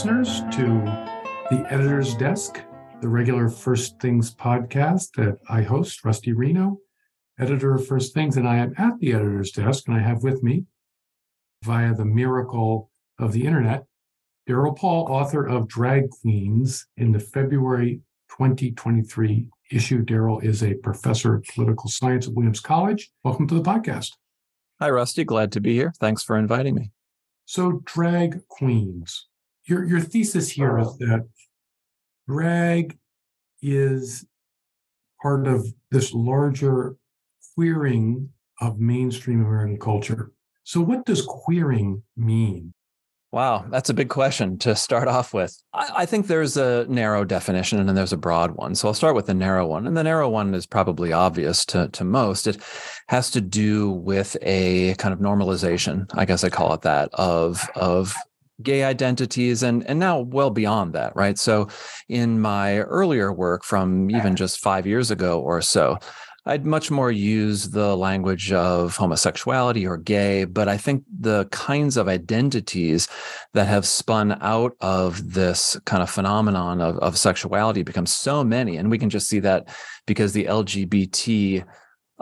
Listeners, to the Editor's Desk, the regular First Things podcast that I host, Rusty Reno, editor of First Things, and I am at the Editor's Desk, and I have with me, via the miracle of the internet, Darel Paul, author of Drag Queens in the February 2023 issue. Darel is a professor of political science at Williams College. Welcome to the podcast. Hi, Rusty. Glad to be here. Thanks for inviting me. So, drag queens. Your your thesis here is uh-huh. that drag is part of this larger queering of mainstream American culture. So, what does queering mean? Wow, that's a big question to start off with. I, I, think there's a narrow definition and then there's a broad one. So I'll start with the narrow one. And the narrow one is probably obvious to, to most. It has to do with a kind of normalization, I guess I call it that, of, of gay identities and and now well beyond that right so in my earlier work from even just 5 years ago or so I'd much more use the language of homosexuality or gay, but I think the kinds of identities that have spun out of this kind of phenomenon of, of sexuality become so many. And we can just see that because the LGBT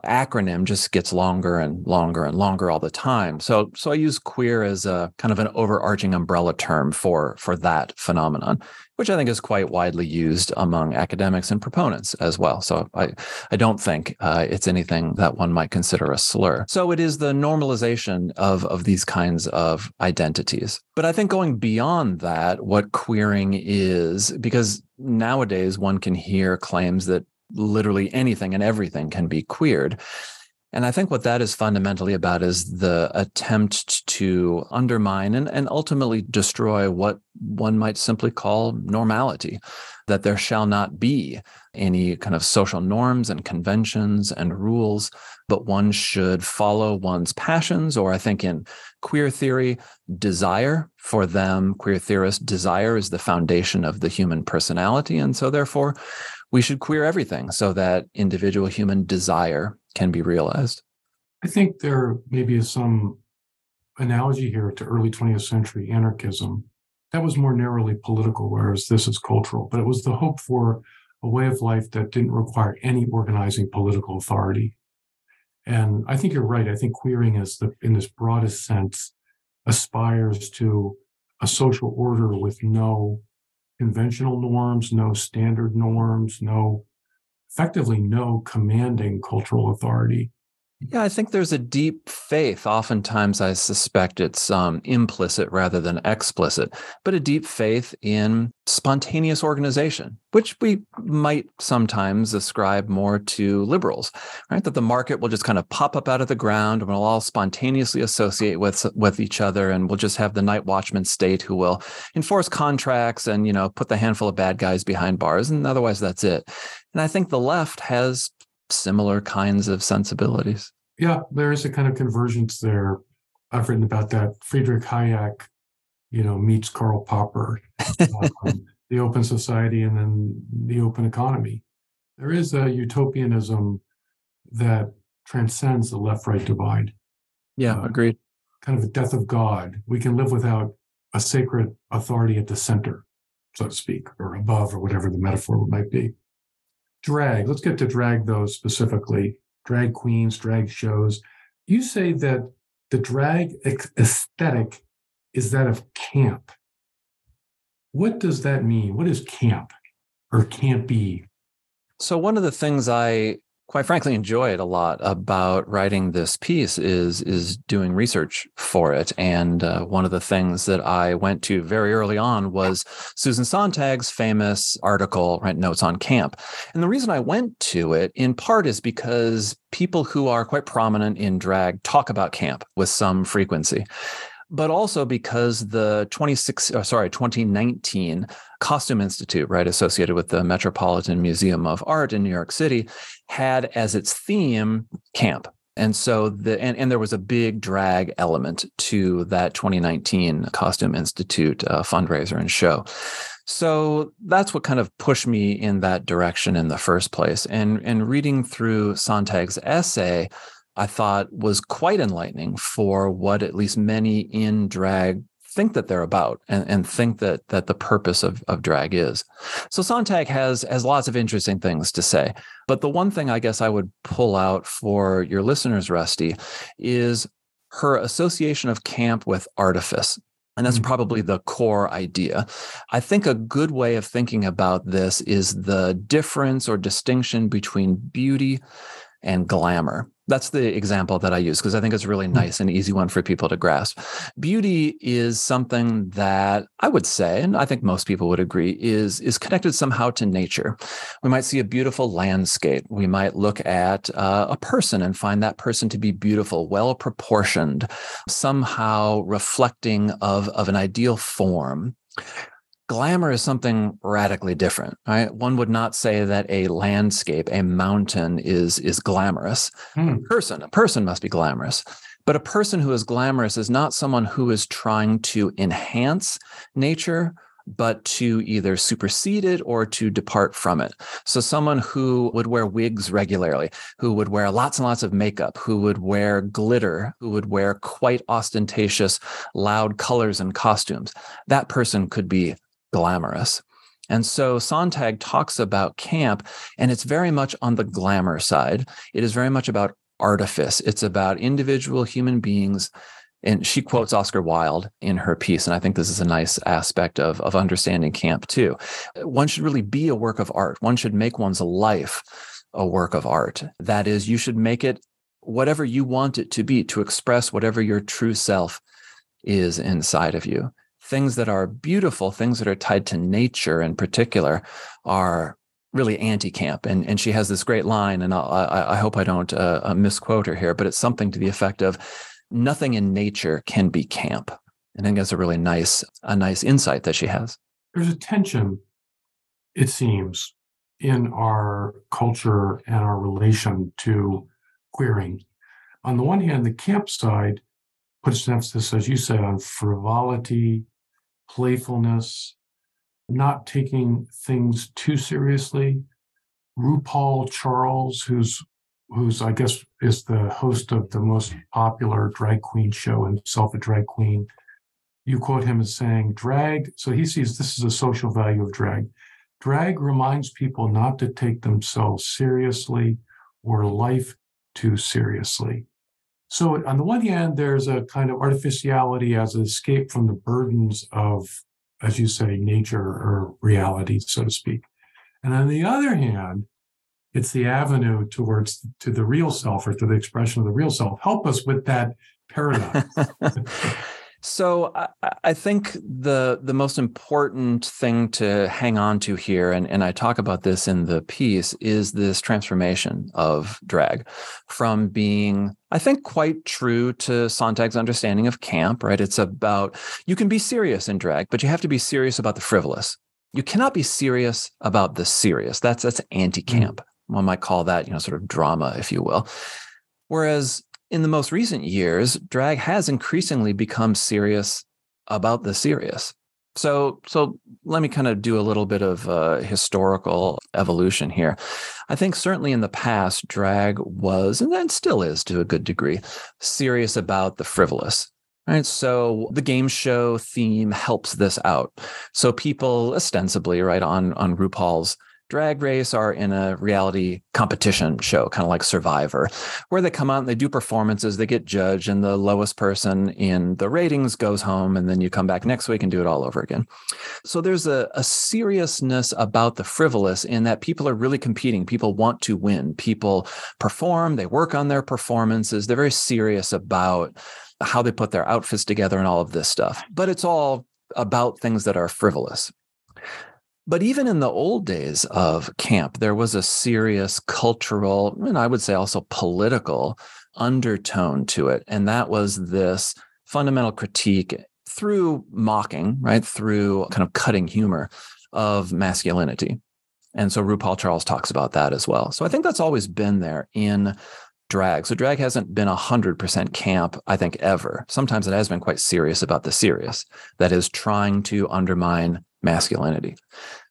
acronym just gets longer and longer and longer all the time. So so I use queer as a kind of an overarching umbrella term for for that phenomenon, which I think is quite widely used among academics and proponents as well. So I I don't think uh, it's anything that one might consider a slur. So it is the normalization of of these kinds of identities. But I think going beyond that, what queering is, because nowadays one can hear claims that literally anything and everything can be queered. And I think what that is fundamentally about is the attempt to undermine and, and ultimately destroy what one might simply call normality, that there shall not be any kind of social norms and conventions and rules, but one should follow one's passions, or I think in queer theory, desire for them, queer theorists, desire is the foundation of the human personality. And so therefore, we should queer everything so that individual human desire can be realized. I think there maybe is some analogy here to early 20th century anarchism. That was more narrowly political, whereas this is cultural, but it was the hope for a way of life that didn't require any organizing political authority. And I think you're right. I think queering is the, in this broadest sense, aspires to a social order with no conventional norms, no standard norms, no effectively no commanding cultural authority. Yeah, I think there's a deep faith. Oftentimes, I suspect it's um, implicit rather than explicit, but a deep faith in spontaneous organization, which we might sometimes ascribe more to liberals, right? That the market will just kind of pop up out of the ground and we'll all spontaneously associate with with each other, and we'll just have the night watchman state who will enforce contracts and you know put the handful of bad guys behind bars, and otherwise that's it. And I think the left has similar kinds of sensibilities. Yeah, there is a kind of convergence there. I've written about that. Friedrich Hayek, you know, meets Karl Popper, um, the open society, and then the open economy. There is a utopianism that transcends the left-right divide. Yeah, uh, agreed. Kind of a death of God. We can live without a sacred authority at the center, so to speak, or above, or whatever the metaphor might be drag. Let's get to drag those specifically. Drag queens, drag shows. You say that the drag aesthetic is that of camp. What does that mean? What is camp or be? So, one of the things I quite frankly enjoyed a lot about writing this piece is is doing research for it. And uh, one of the things that i went to very early on was susan sontag's famous article right notes on camp. And the reason i went to it in part is because people who are quite prominent in drag talk about camp with some frequency but also because the 26 oh, sorry 2019 costume institute right associated with the metropolitan museum of art in new york city had as its theme camp. And so the and, and there was a big drag element to that 2019 costume institute uh, fundraiser and show. So that's what kind of pushed me in that direction in the first place. And and reading through sontag's essay I thought was quite enlightening for what at least many in drag think that they're about and, and think that that the purpose of, of drag is. So Sontag has has lots of interesting things to say. But the one thing I guess I would pull out for your listeners, Rusty, is her association of camp with artifice. And that's mm-hmm. probably the core idea. I think a good way of thinking about this is the difference or distinction between beauty and glamour. That's the example that I use because I think it's really hmm. nice and easy one for people to grasp. Beauty is something that I would say, and I think most people would agree, is, is connected somehow to nature. We might see a beautiful landscape. We might look at uh, a person and find that person to be beautiful, well proportioned, somehow reflecting of, of an ideal form glamour is something radically different right one would not say that a landscape a mountain is is glamorous hmm. a person a person must be glamorous but a person who is glamorous is not someone who is trying to enhance nature but to either supersede it or to depart from it. So, someone who would wear wigs regularly, who would wear lots and lots of makeup, who would wear glitter, who would wear quite ostentatious, loud colors and costumes, that person could be glamorous. And so Sontag talks about camp, and it's very much on the glamour side. It is very much about artifice. It's about individual human beings. And she quotes Oscar Wilde in her piece. And I think this is a nice aspect of, of understanding camp too. One should really be a work of art. One should make one's life a work of art. That is, you should make it whatever you want it to be, to express whatever your true self is inside of you things that are beautiful, things that are tied to nature in particular, are really anti-camp. And and she has this great line, and I, I hope I don't uh, uh, misquote her here, but it's something to the effect of, "Nothing in nature can be camp." I think that's a really nice a nice insight that she has. There's a tension, it seems, in our culture and our relation to queering. On the one hand, the camp side puts an emphasis, as you say, on frivolity, playfulness, not taking things too seriously. RuPaul Charles, who's who's I guess is the host of the most popular drag queen show and self a drag queen. You quote him as saying, drag, so he sees this is a social value of drag. Drag reminds people not to take themselves seriously or life too seriously. So on the one hand, there's a kind of artificiality as an escape from the burdens of, as you say, nature or reality, so to speak. And on the other hand, it's the avenue towards to the real self or to the expression of the real self. Help us with that paradox. So I, I, think the the most important thing to hang on to here, and, and I talk about this in the piece, is this transformation of drag from being, I think, quite true to Sontag's understanding of camp, right? It's about you can be serious in drag, but you have to be serious about the frivolous. You cannot be serious about the serious. That's that's anti-camp. Mm. One might call that, you know, sort of drama, if you will. Whereas in the most recent years, drag has increasingly become serious about the serious. So, so let me kind of do a little bit of uh, historical evolution here. I think certainly in the past, drag was, and then still is to a good degree, serious about the frivolous. Right. So the game show theme helps this out. So people ostensibly, right, on on RuPaul's Drag Race are in a reality competition show, kind of like Survivor, where they come out and they do performances, they get judged, and the lowest person in the ratings goes home, and then you come back next week and do it all over again. So there's a, a seriousness about the frivolous in that people are really competing. People want to win. People perform, they work on their performances, they're very serious about how they put their outfits together and all of this stuff. But it's all about things that are frivolous. But even in the old days of camp, there was a serious cultural, and I would say also political undertone to it. And that was this fundamental critique through mocking, right? Through kind of cutting humor of masculinity. And so RuPaul Charles talks about that as well. So I think that's always been there in drag. So drag hasn't been 100% camp, I think, ever. Sometimes it has been quite serious about the serious, that is, trying to undermine masculinity.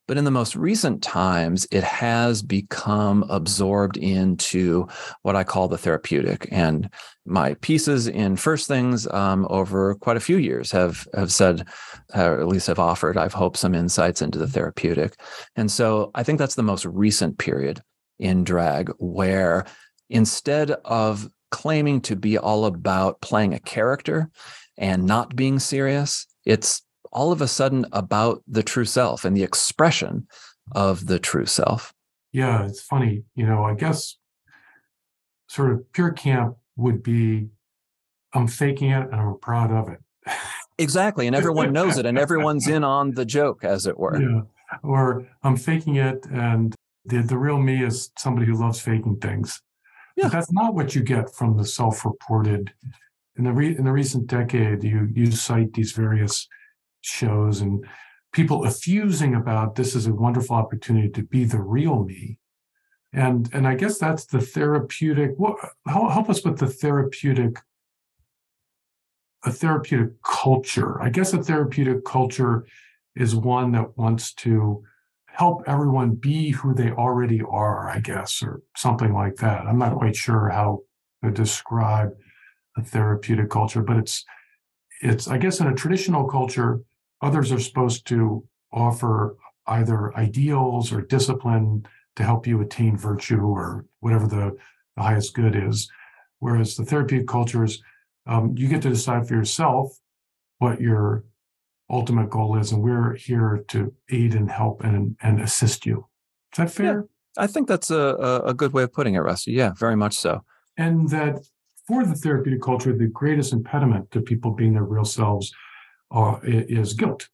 But in the most recent times, it has become absorbed into what I call the therapeutic. And my pieces in First Things um, over quite a few years have have said, or at least have offered, I've hoped some insights into the therapeutic. And so I think that's the most recent period in drag where instead of claiming to be all about playing a character and not being serious, it's all of a sudden about the true self and the expression of the true self. Yeah, it's funny. You know, I guess sort of pure camp would be I'm faking it and I'm proud of it. Exactly. And everyone knows it and everyone's in on the joke, as it were. Yeah. Or I'm faking it and the, the real me is somebody who loves faking things. Yeah. But that's not what you get from the self-reported. In the re, in the recent decade, you you cite these various shows and people effusing about this is a wonderful opportunity to be the real me. And and i guess that's the therapeutic what help, help us with the therapeutic a therapeutic culture. I guess a therapeutic culture is one that wants to help everyone be who they already are i guess or something like that. I'm not quite sure how to describe a therapeutic culture but it's it's i guess in a traditional culture Others are supposed to offer either ideals or discipline to help you attain virtue or whatever the, the highest good is. Whereas the therapeutic cultures, um, you get to decide for yourself what your ultimate goal is, and we're here to aid and help and and assist you. Is that fair? Yeah, I think that's a, a good way of putting it, Rusty. Yeah, very much so. And that for the therapeutic culture, the greatest impediment to people being their real selves uh, is guilt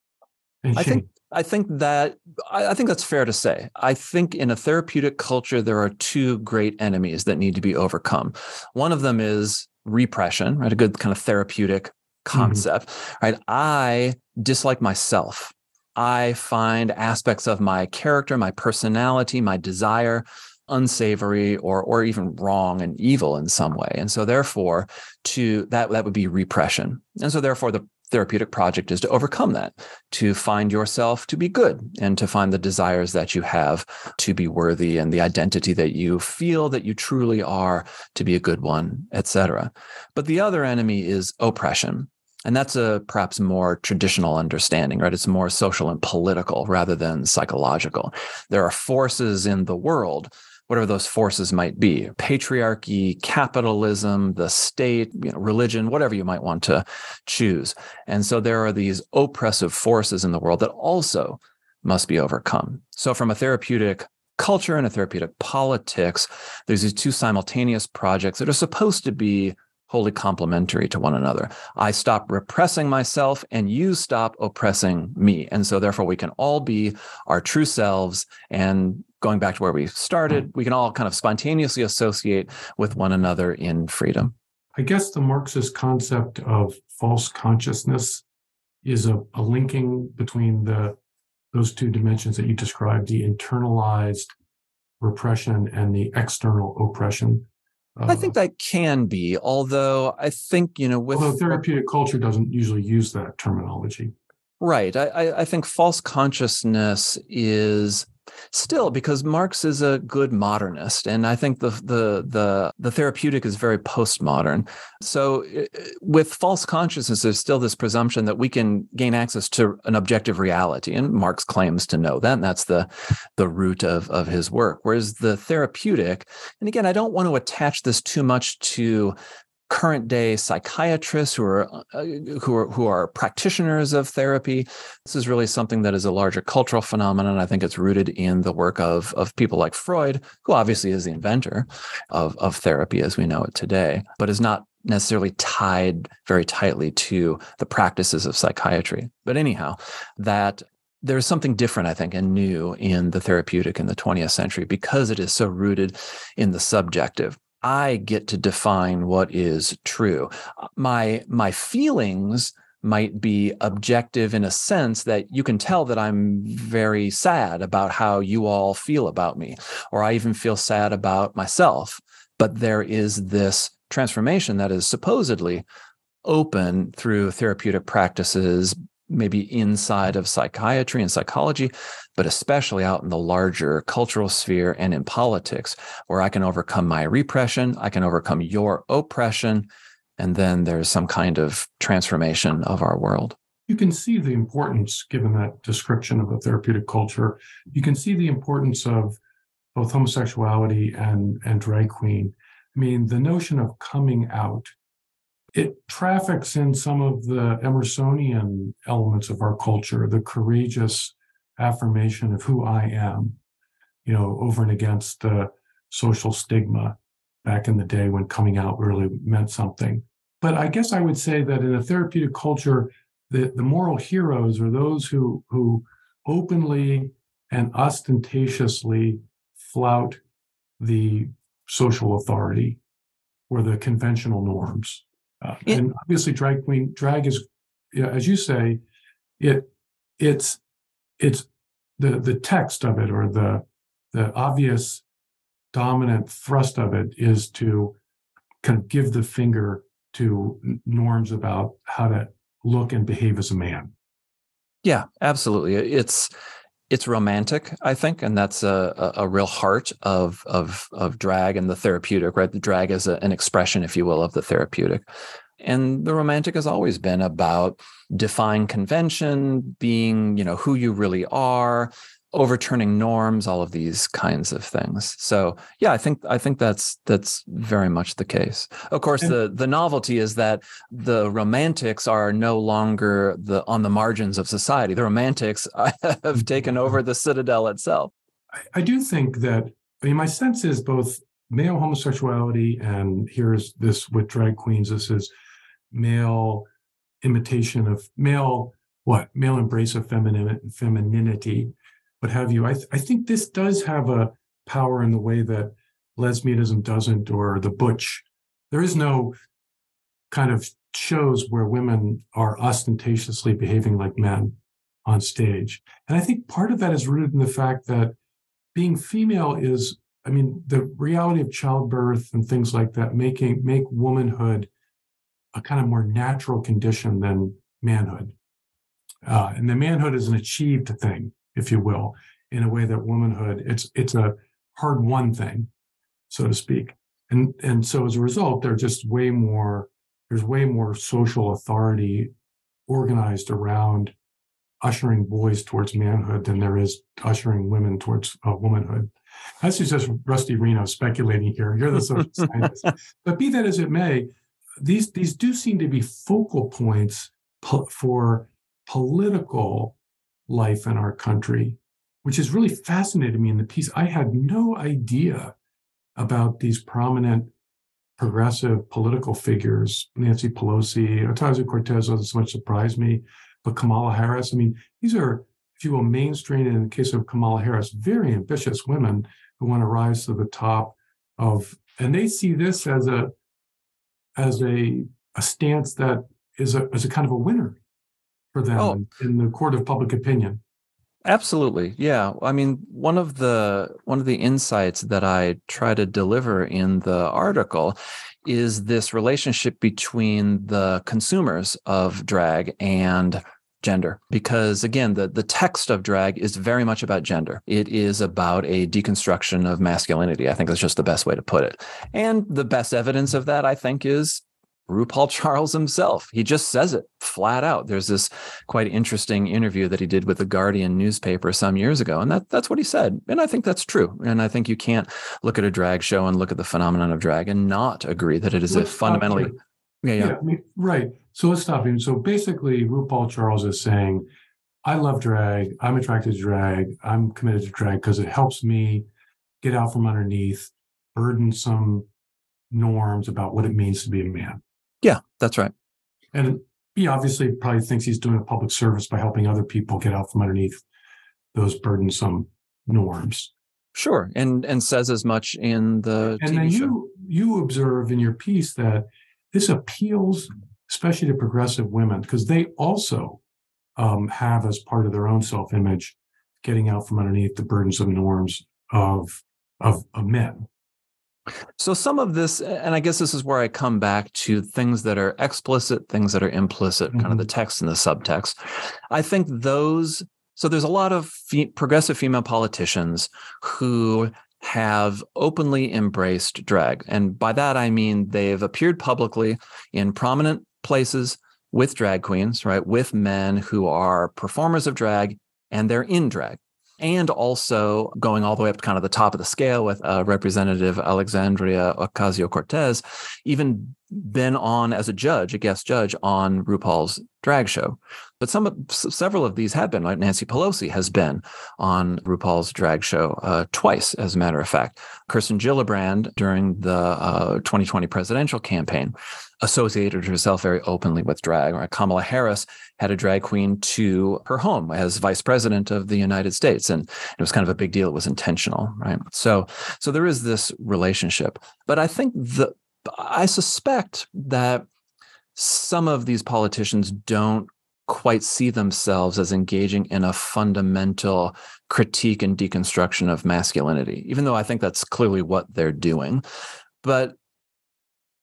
and I think I think that I think that's fair to say. I think in a therapeutic culture there are two great enemies that need to be overcome. One of them is repression, right? A good kind of therapeutic mm-hmm. concept, mm-hmm. right? I dislike myself. I find aspects of my character, my personality, my desire unsavory or or even wrong and evil in some way and so therefore to that that would be repression and so therefore the therapeutic project is to overcome that, to find yourself to be good and to find the desires that you have to be worthy and the identity that you feel that you truly are to be a good one, etc. But the other enemy is oppression. And that's a perhaps more traditional understanding, right? It's more social and political rather than psychological. There are forces in the world whatever those forces might be patriarchy capitalism the state you know, religion whatever you might want to choose. And so there are these oppressive forces in the world that also must be overcome. So from a therapeutic culture and a therapeutic politics there's these two simultaneous projects that are supposed to be wholly complementary to one another. I stop repressing myself and you stop oppressing me. And so therefore we can all be our true selves and going back to where we started, we can all kind of spontaneously associate with one another in freedom. I guess the Marxist concept of false consciousness is a, a linking between the those two dimensions that you described, the internalized repression and the external oppression. Uh, I think that can be, although I think, you know, with although therapeutic culture doesn't usually use that terminology. Right. I, I think false consciousness is still because marx is a good modernist and i think the the the, the therapeutic is very postmodern. So with false consciousness there's still this presumption that we can gain access to an objective reality and marx claims to know that and that's the the root of of his work. Whereas the therapeutic and again i don't want to attach this too much to current day psychiatrists who are uh, who are who are practitioners of therapy. This is really something that is a larger cultural phenomenon. I think it's rooted in the work of of people like Freud, who obviously is the inventor of of therapy as we know it today, but is not necessarily tied very tightly to the practices of psychiatry. But anyhow, that there's something different, I think, and new in the therapeutic in the 20th century because it is so rooted in the subjective. I get to define what is true. Uh, my my feelings might be objective in a sense that you can tell that I'm very sad about how you all feel about me, or I even feel sad about myself. But there is this transformation that is supposedly open through therapeutic practices maybe inside of psychiatry and psychology, but especially out in the larger cultural sphere and in politics, where I can overcome my repression, I can overcome your oppression, and then there's some kind of transformation of our world. You can see the importance, given that description of a therapeutic culture, you can see the importance of both homosexuality and, and drag queen. I mean, the notion of coming out it traffics in some of the Emersonian elements of our culture, the courageous affirmation of who I am, you know, over and against the social stigma back in the day when coming out really meant something. But I guess I would say that in a therapeutic culture, the, the moral heroes are those who who openly and ostentatiously flout the social authority or the conventional norms. Uh, and obviously, drag queen drag is, you know, as you say, it it's it's the the text of it or the the obvious dominant thrust of it is to kind of give the finger to norms about how to look and behave as a man. Yeah, absolutely. It's it's romantic, I think, and that's a, a, a, real heart of of of drag and the therapeutic, right? The drag is a, an expression, if you will, of the therapeutic. And the romantic has always been about defying convention, being, you know, who you really are, overturning norms, all of these kinds of things. So yeah, I think I think that's that's very much the case. Of course, the the novelty is that the romantics are no longer the on the margins of society. The romantics have taken over the citadel itself. I, I do think that I mean my sense is both male homosexuality and here's this with drag queens, this is male imitation of male what male embrace of feminine femininity what have you. I, th- I think this does have a power in the way that lesbianism doesn't or the butch. There is no kind of shows where women are ostentatiously behaving like men on stage. And i think part of that is rooted in the fact that being female is i mean the reality of childbirth and things like that making make womanhood a kind of more natural condition than manhood. Uh, and the manhood is an achieved thing, if you will, in a way that womanhood it's it's a hard won thing, so to speak. And and so as a result, there's just way more there's way more social authority organized around ushering boys towards manhood than there is ushering women towards uh, womanhood. This is just Rusty Reno speculating here. You're the social scientist. But be that as it may, these these do seem to be focal points po- for political life in our country, which has really fascinated me in the piece. I had no idea about these prominent progressive political figures, Nancy Pelosi, Ocasio Cortez doesn't so much surprise me, but Kamala Harris. I mean, these are, if you will, mainstream in the case of Kamala Harris, very ambitious women who want to rise to the top of, and they see this as a as a, a stance that is a, is a kind of a winner for them oh. in, the court of public opinion. Absolutely. Yeah. I mean, one of the one of the insights that I try to deliver in the article is this relationship between the consumers of drag and gender because again the the text of drag is very much about gender it is about a deconstruction of masculinity i think that's just the best way to put it and the best evidence of that i think is RuPaul Charles himself. He just says it flat out. There's this quite interesting interview that he did with the Guardian newspaper some years ago, and that that's what he said. And I think that's true. And I think you can't look at a drag show and look at the phenomenon of drag and not agree that it is Let's a fundamentally yeah, yeah. yeah I mean, right. So let's stop him. So basically, RuPaul Charles is saying, I love drag. I'm attracted to drag. I'm committed to drag because it helps me get out from underneath burdensome norms about what it means to be a man. Yeah, that's right. And he obviously probably thinks he's doing a public service by helping other people get out from underneath those burdensome norms. Sure, and and says as much in the. And TV then show. you you observe in your piece that this appeals especially to progressive women because they also um, have as part of their own self-image getting out from underneath the burdensome norms of of, of men So some of this, and I guess this is where I come back to things that are explicit, things that are implicit, mm-hmm. kind of the mm-hmm. text and the subtext. I think those. So there's a lot of fe- progressive female politicians who have openly embraced drag, and by that I mean they've appeared publicly in prominent places with drag queens, right, with men who are performers of drag, and they're in drag and also going all the way up to kind of the top of the scale with uh, Representative Alexandria Ocasio Cortez, even been on as a judge, a guest judge on RuPaul's drag show. But some several of these have been, like Nancy Pelosi has been on RuPaul's drag show uh, twice, as a matter of fact. Kirsten Gillibrand during the uh, 2020 presidential campaign associated herself very openly with drag. Right? Kamala Harris had a drag queen to her home as vice president of the United States, and it was kind of a big deal. It was intentional, right? So, so there is this relationship. But I think the I suspect that some of these politicians don't quite see themselves as engaging in a fundamental critique and deconstruction of masculinity, even though I think that's clearly what they're doing. But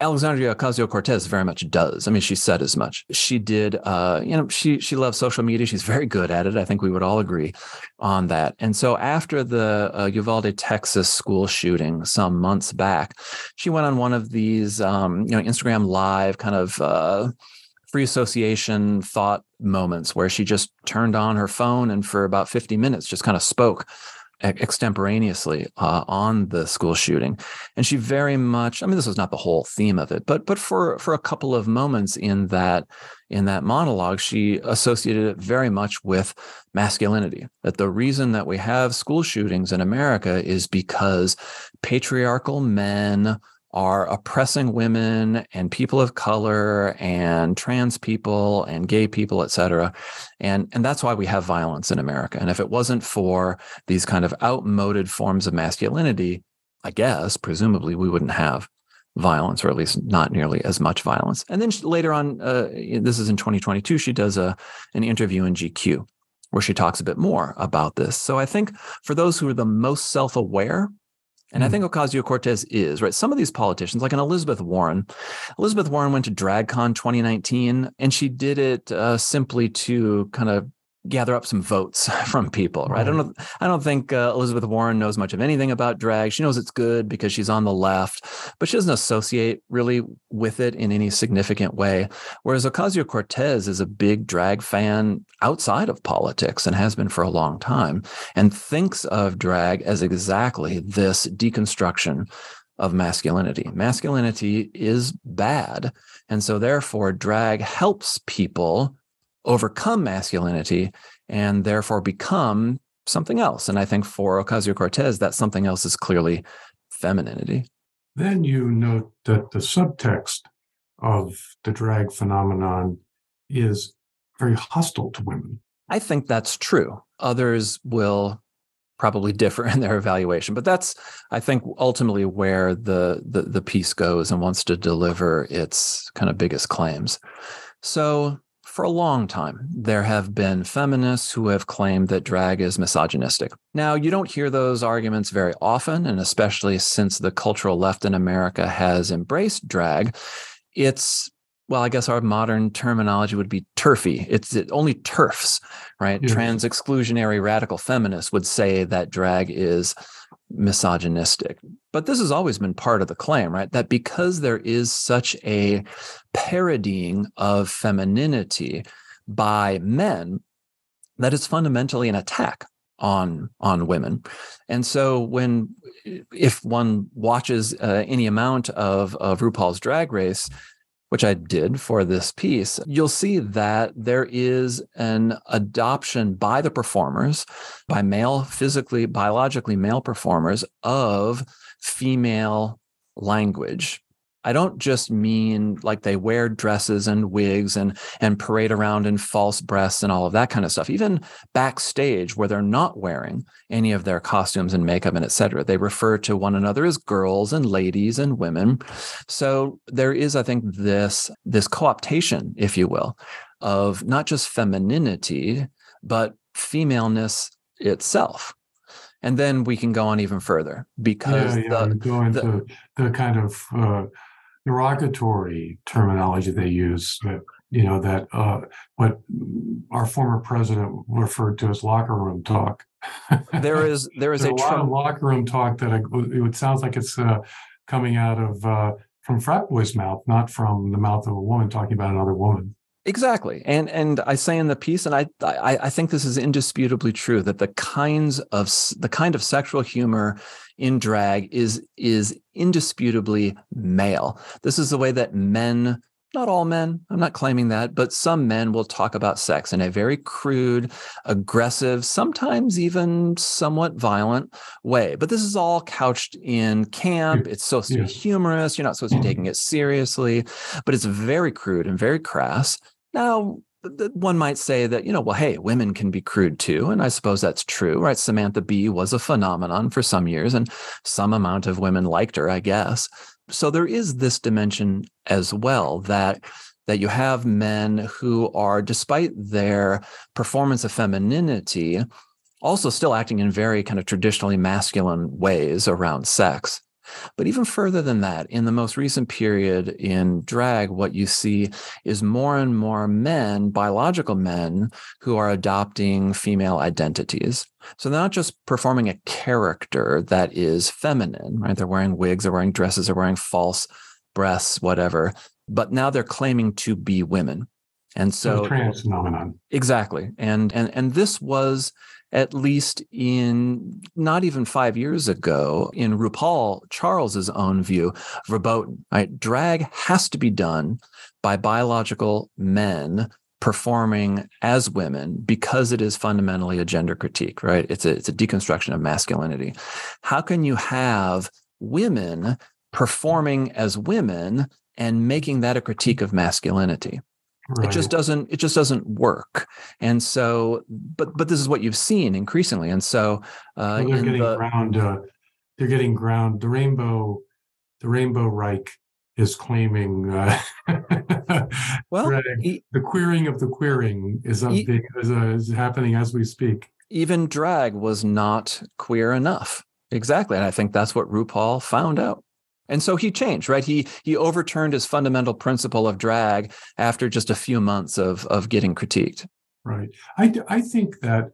Alexandria Ocasio Cortez very much does. I mean, she said as much. She did. Uh, you know, she she loves social media. She's very good at it. I think we would all agree on that. And so, after the uh, Uvalde, Texas school shooting some months back, she went on one of these, um, you know, Instagram live kind of. Uh, free association thought moments where she just turned on her phone and for about 50 minutes just kind of spoke extemporaneously uh, on the school shooting. And she very much i mean this was not the whole theme of it but but for for a couple of moments in that in that monologue she associated it very much with masculinity that the reason that we have school shootings in america is because patriarchal men are oppressing women and people of color and trans people and gay people et cetera. And and that's why we have violence in america. And if it wasn't for these kind of outmoded forms of masculinity i guess presumably we wouldn't have violence or at least not nearly as much violence. And then later on uh, this is in 2022 she does a an interview in gq where she talks a bit more about this. So i think for those who are the most self-aware and mm. I hmm. think Ocasio Cortez is, right? Some of these politicians, like an Elizabeth Warren, Elizabeth Warren went to DragCon 2019 and she did it uh, simply to kind of gather up some votes from people, right? right. I don't know. I don't think uh, Elizabeth Warren knows much of anything about drag. She knows it's good because she's on the left, but she doesn't associate really with it in any significant way. Whereas Ocasio Cortez is a big drag fan outside of politics and has been for a long time, and thinks of drag as exactly this deconstruction of masculinity. Masculinity is bad. And so, therefore, drag helps people overcome masculinity and therefore become something else. And I think for Ocasio Cortez, that something else is clearly femininity. Then you note that the subtext of the drag phenomenon is very hostile to women. I think that's true. Others will probably differ in their evaluation, but that's I think ultimately where the the, the piece goes and wants to deliver its kind of biggest claims. So for a long time, there have been feminists who have claimed that drag is misogynistic. Now, you don't hear those arguments very often, and especially since the cultural left in America has embraced drag, it's well, I guess our modern terminology would be turfy. It's it, only TERFs, right? Yes. Trans exclusionary radical feminists would say that drag is misogynistic. But this has always been part of the claim, right? That because there is such a parodying of femininity by men, that is fundamentally an attack on on women and so when if one watches uh, any amount of of RuPaul's drag race which I did for this piece, you'll see that there is an adoption by the performers, by male, physically, biologically male performers, of female language I don't just mean like they wear dresses and wigs and and parade around in false breasts and all of that kind of stuff. Even backstage where they're not wearing any of their costumes and makeup and etc. They refer to one another as girls and ladies and women. So there is, I think, this this co-optation, if you will, of not just femininity, but femaleness itself. And then we can go on even further because yeah, yeah, the, go into the, the kind of uh, derogatory terminology they use that you know that uh, what our former president referred to as locker room talk. there is there is a, a lot of locker room talk that I, it sounds like it's uh, coming out of uh, from frat boy's mouth, not from the mouth of a woman talking about another woman. Exactly, and and I say in the piece, and I, I I think this is indisputably true that the kinds of the kind of sexual humor in drag is is indisputably male. This is the way that men not all men, I'm not claiming that, but some men will talk about sex in a very crude, aggressive, sometimes even somewhat violent way. But this is all couched in camp. It's supposed to be humorous. You're not supposed to be taking it seriously, but it's very crude and very crass. Now, one might say that, you know, well, hey, women can be crude too. And I suppose that's true, right? Samantha Bee was a phenomenon for some years, and some amount of women liked her, I guess so there is this dimension as well that that you have men who are despite their performance of femininity also still acting in very kind of traditionally masculine ways around sex but even further than that, in the most recent period in drag, what you see is more and more men, biological men, who are adopting female identities. So they're not just performing a character that is feminine, right? They're wearing wigs, they're wearing dresses, they're wearing false breasts, whatever. But now they're claiming to be women. And so the trans phenomenon. Exactly. And and and this was at least in not even five years ago, in RuPaul Charles's own view, verboten. Right? Drag has to be done by biological men performing as women because it is fundamentally a gender critique, right? It's a, it's a deconstruction of masculinity. How can you have women performing as women and making that a critique of masculinity? Right. It just doesn't it just doesn't work. And so but but this is what you've seen increasingly. And so uh well, they're getting the, ground uh, they're getting ground the rainbow the rainbow Reich is claiming uh, well he, the queering of the queering is, he, is, uh, is happening as we speak. Even drag was not queer enough. Exactly. And I think that's what RuPaul found out. And so he changed, right? He he overturned his fundamental principle of drag after just a few months of of getting critiqued. Right. I I think that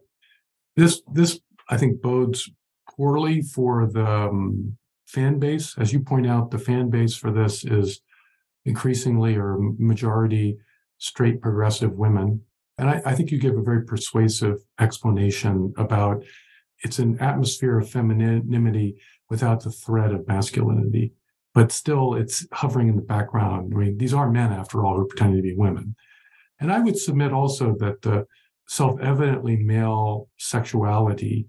this this I think bodes poorly for the um, fan base. As you point out, the fan base for this is increasingly or majority straight progressive women. And I, I think you give a very persuasive explanation about it's an atmosphere of femininity without the threat of masculinity but still it's hovering in the background. I mean, these are men, after all, who are pretending to be women. And I would submit also that the self evidently male sexuality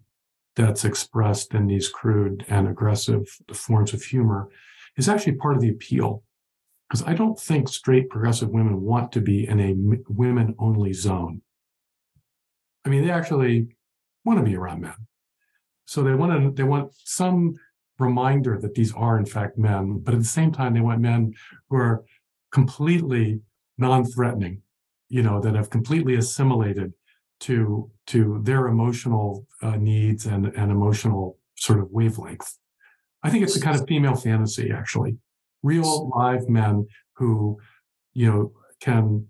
that's expressed in these crude and aggressive forms of humor is actually part of the appeal. Because I don't think straight progressive women want to be in a women only zone. I mean, they actually want to be around men. So they want to, they want some reminder that these are in fact men, but at the same time, they want men who are completely non-threatening, you know, that have completely assimilated to to their emotional uh, needs and and emotional sort of wavelength. I think it's a kind of female fantasy, actually. Real live men who, you know, can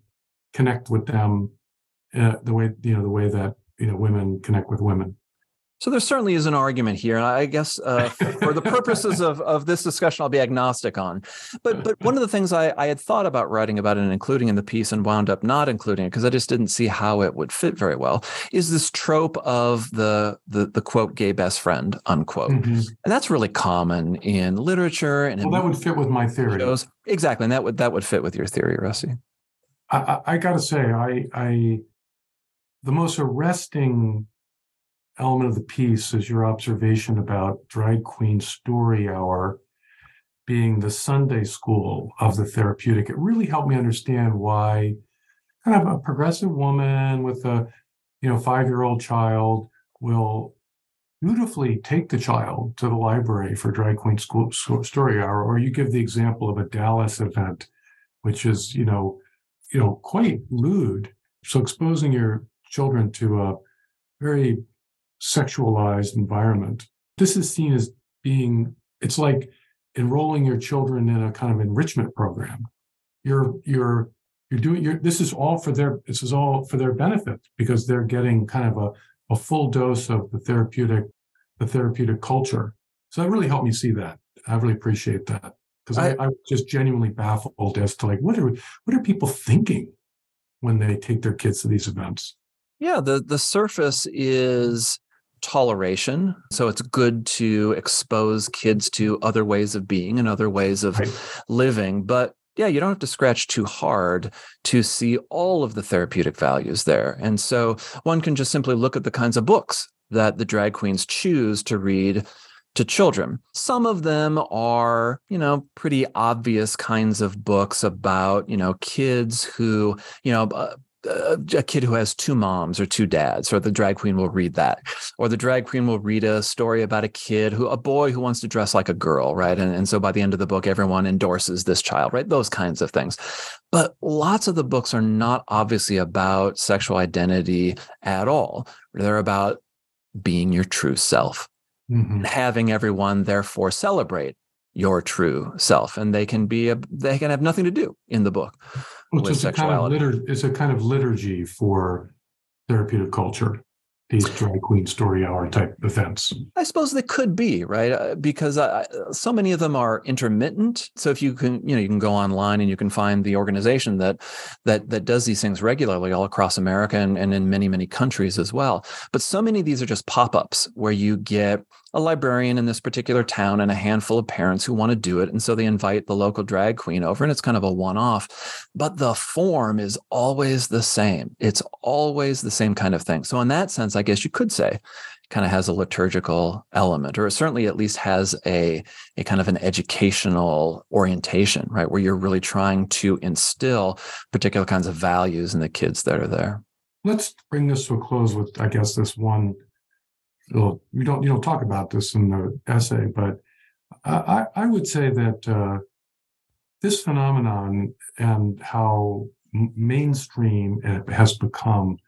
connect with them uh, the way you know the way that you know women connect with women. So there certainly is an argument here, and I guess uh, for the purposes of, of this discussion, I'll be agnostic on. But but one of the things I, I had thought about writing about and including in the piece, and wound up not including it because I just didn't see how it would fit very well, is this trope of the the, the quote gay best friend unquote, mm-hmm. and that's really common in literature and well, that would fit with my theory. Shows. Exactly, and that would that would fit with your theory, Rusty. I, I, I got to say, I I the most arresting element of the piece is your observation about drag queen story hour being the Sunday school of the therapeutic. It really helped me understand why kind of a progressive woman with a you know five year old child will beautifully take the child to the library for drag queen school, story hour or you give the example of a dallas event which is you know you know quite lewd so exposing your children to a very sexualized environment. This is seen as being, it's like enrolling your children in a kind of enrichment program. You're, you're, you're doing your this is all for their this is all for their benefit because they're getting kind of a, a full dose of the therapeutic the therapeutic culture so that really helped me see that i really appreciate that because I, I, I was just genuinely baffled as to like what are what are people thinking when they take their kids to these events yeah the the surface is toleration so it's good to expose kids to other ways of being and other ways of right. living but yeah, you don't have to scratch too hard to see all of the therapeutic values there. And so one can just simply look at the kinds of books that the drag queens choose to read to children. Some of them are, you know, pretty obvious kinds of books about, you know, kids who, you know, uh, uh, a kid who has two moms or two dads, or the drag queen will read that. Or the drag queen will read a story about a kid who, a boy who wants to dress like a girl, right? And, and so by the end of the book, everyone endorses this child, right? Those kinds of things. But lots of the books are not obviously about sexual identity at all. They're about being your true self, mm-hmm. having everyone therefore celebrate your true self. And they can be, a, they can have nothing to do in the book well, with sexuality. Kind of litur- it's a kind of liturgy for therapeutic culture these drag queen story hour type events. I suppose they could be right? Uh, because uh, so many of them are intermittent. So if you can you know you can go online and you can find the organization that that that does these things regularly all across america and, and in many many countries as well. But so many of these are just pop-ups where you get a librarian in this particular town and a handful of parents who want to do it. And so they invite the local drag queen over, and it's kind of a one off. But the form is always the same. It's always the same kind of thing. So, in that sense, I guess you could say kind of has a liturgical element or it certainly at least has a, a kind of an educational orientation right where you're really trying to instill particular kinds of values in the kids that are there let's bring this to a close with i guess this one well, you don't you don't talk about this in the essay, but I, I would say that uh, this phenomenon and how mainstream it has become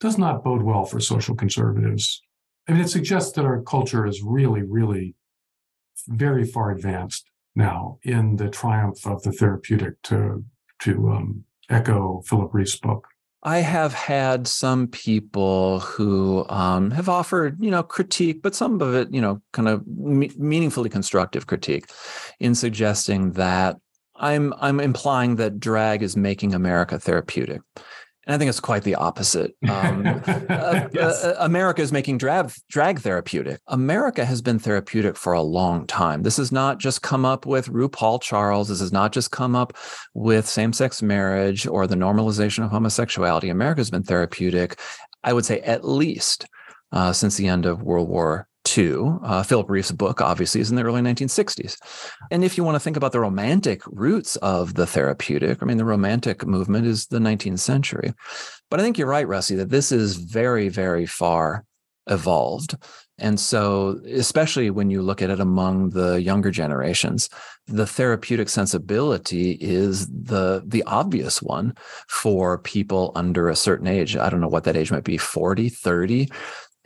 does not bode well for social conservatives. I mean, it suggests that our culture is really, really very far advanced now in the triumph of the therapeutic to to um, echo Philip Rieff's book. I have had some people who um, have offered, you know, critique, but some of it, you know, kind of me- meaningfully constructive critique, in suggesting that I'm I'm implying that drag is making America therapeutic, and I think it's quite the opposite. Um, uh, yes. uh, America is making drag, drag therapeutic. America has been therapeutic for a long time. This has not just come up with RuPaul Charles. This has not just come up with same sex marriage or the normalization of homosexuality. America has been therapeutic, I would say, at least uh, since the end of World War to uh, Philip Rieff's book, obviously, is in the early 1960s. And if you want to think about the romantic roots of the therapeutic, I mean, the romantic movement is the 19th century. But I think you're right, Rusty, that this is very, very far evolved. And so, especially when you look at it among the younger generations, the therapeutic sensibility is the the obvious one for people under a certain age. I don't know what that age might be, 40, 30.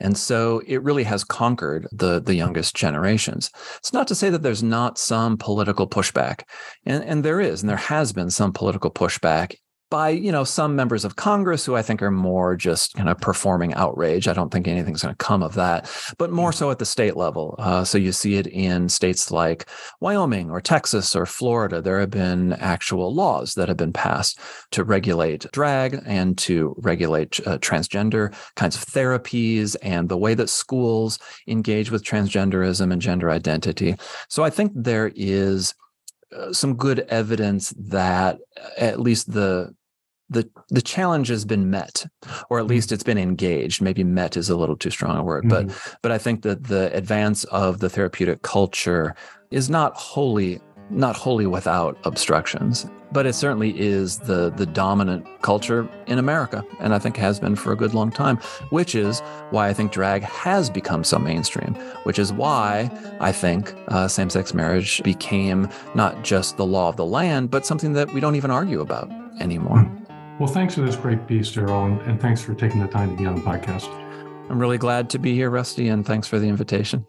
And so it really has conquered the, the youngest generations. It's not to say that there's not some political pushback, and, and there is, and there has been some political pushback by you know some members of Congress who I think are more just kind of performing outrage. I don't think anything's going to come of that, but more mm. so at the state level. Uh, so you see it in states like Wyoming or Texas or Florida. There have been actual laws that have been passed to regulate drag and to regulate uh, transgender kinds of therapies and the way that schools engage with transgenderism and gender identity. So I think there is uh, some good evidence that uh, at least the the the challenge has been met or at mm-hmm. least it's been engaged maybe met is a little too strong a word mm-hmm. but but i think that the advance of the therapeutic culture is not wholly not wholly without obstructions but it certainly is the the dominant culture in america and i think has been for a good long time which is why i think drag has become so mainstream which is why i think uh, same-sex marriage became not just the law of the land but something that we don't even argue about anymore mm-hmm. Well, thanks for this great piece, Darel, and, and thanks for taking the time to be on the podcast. I'm really glad to be here, Rusty, and thanks for the invitation.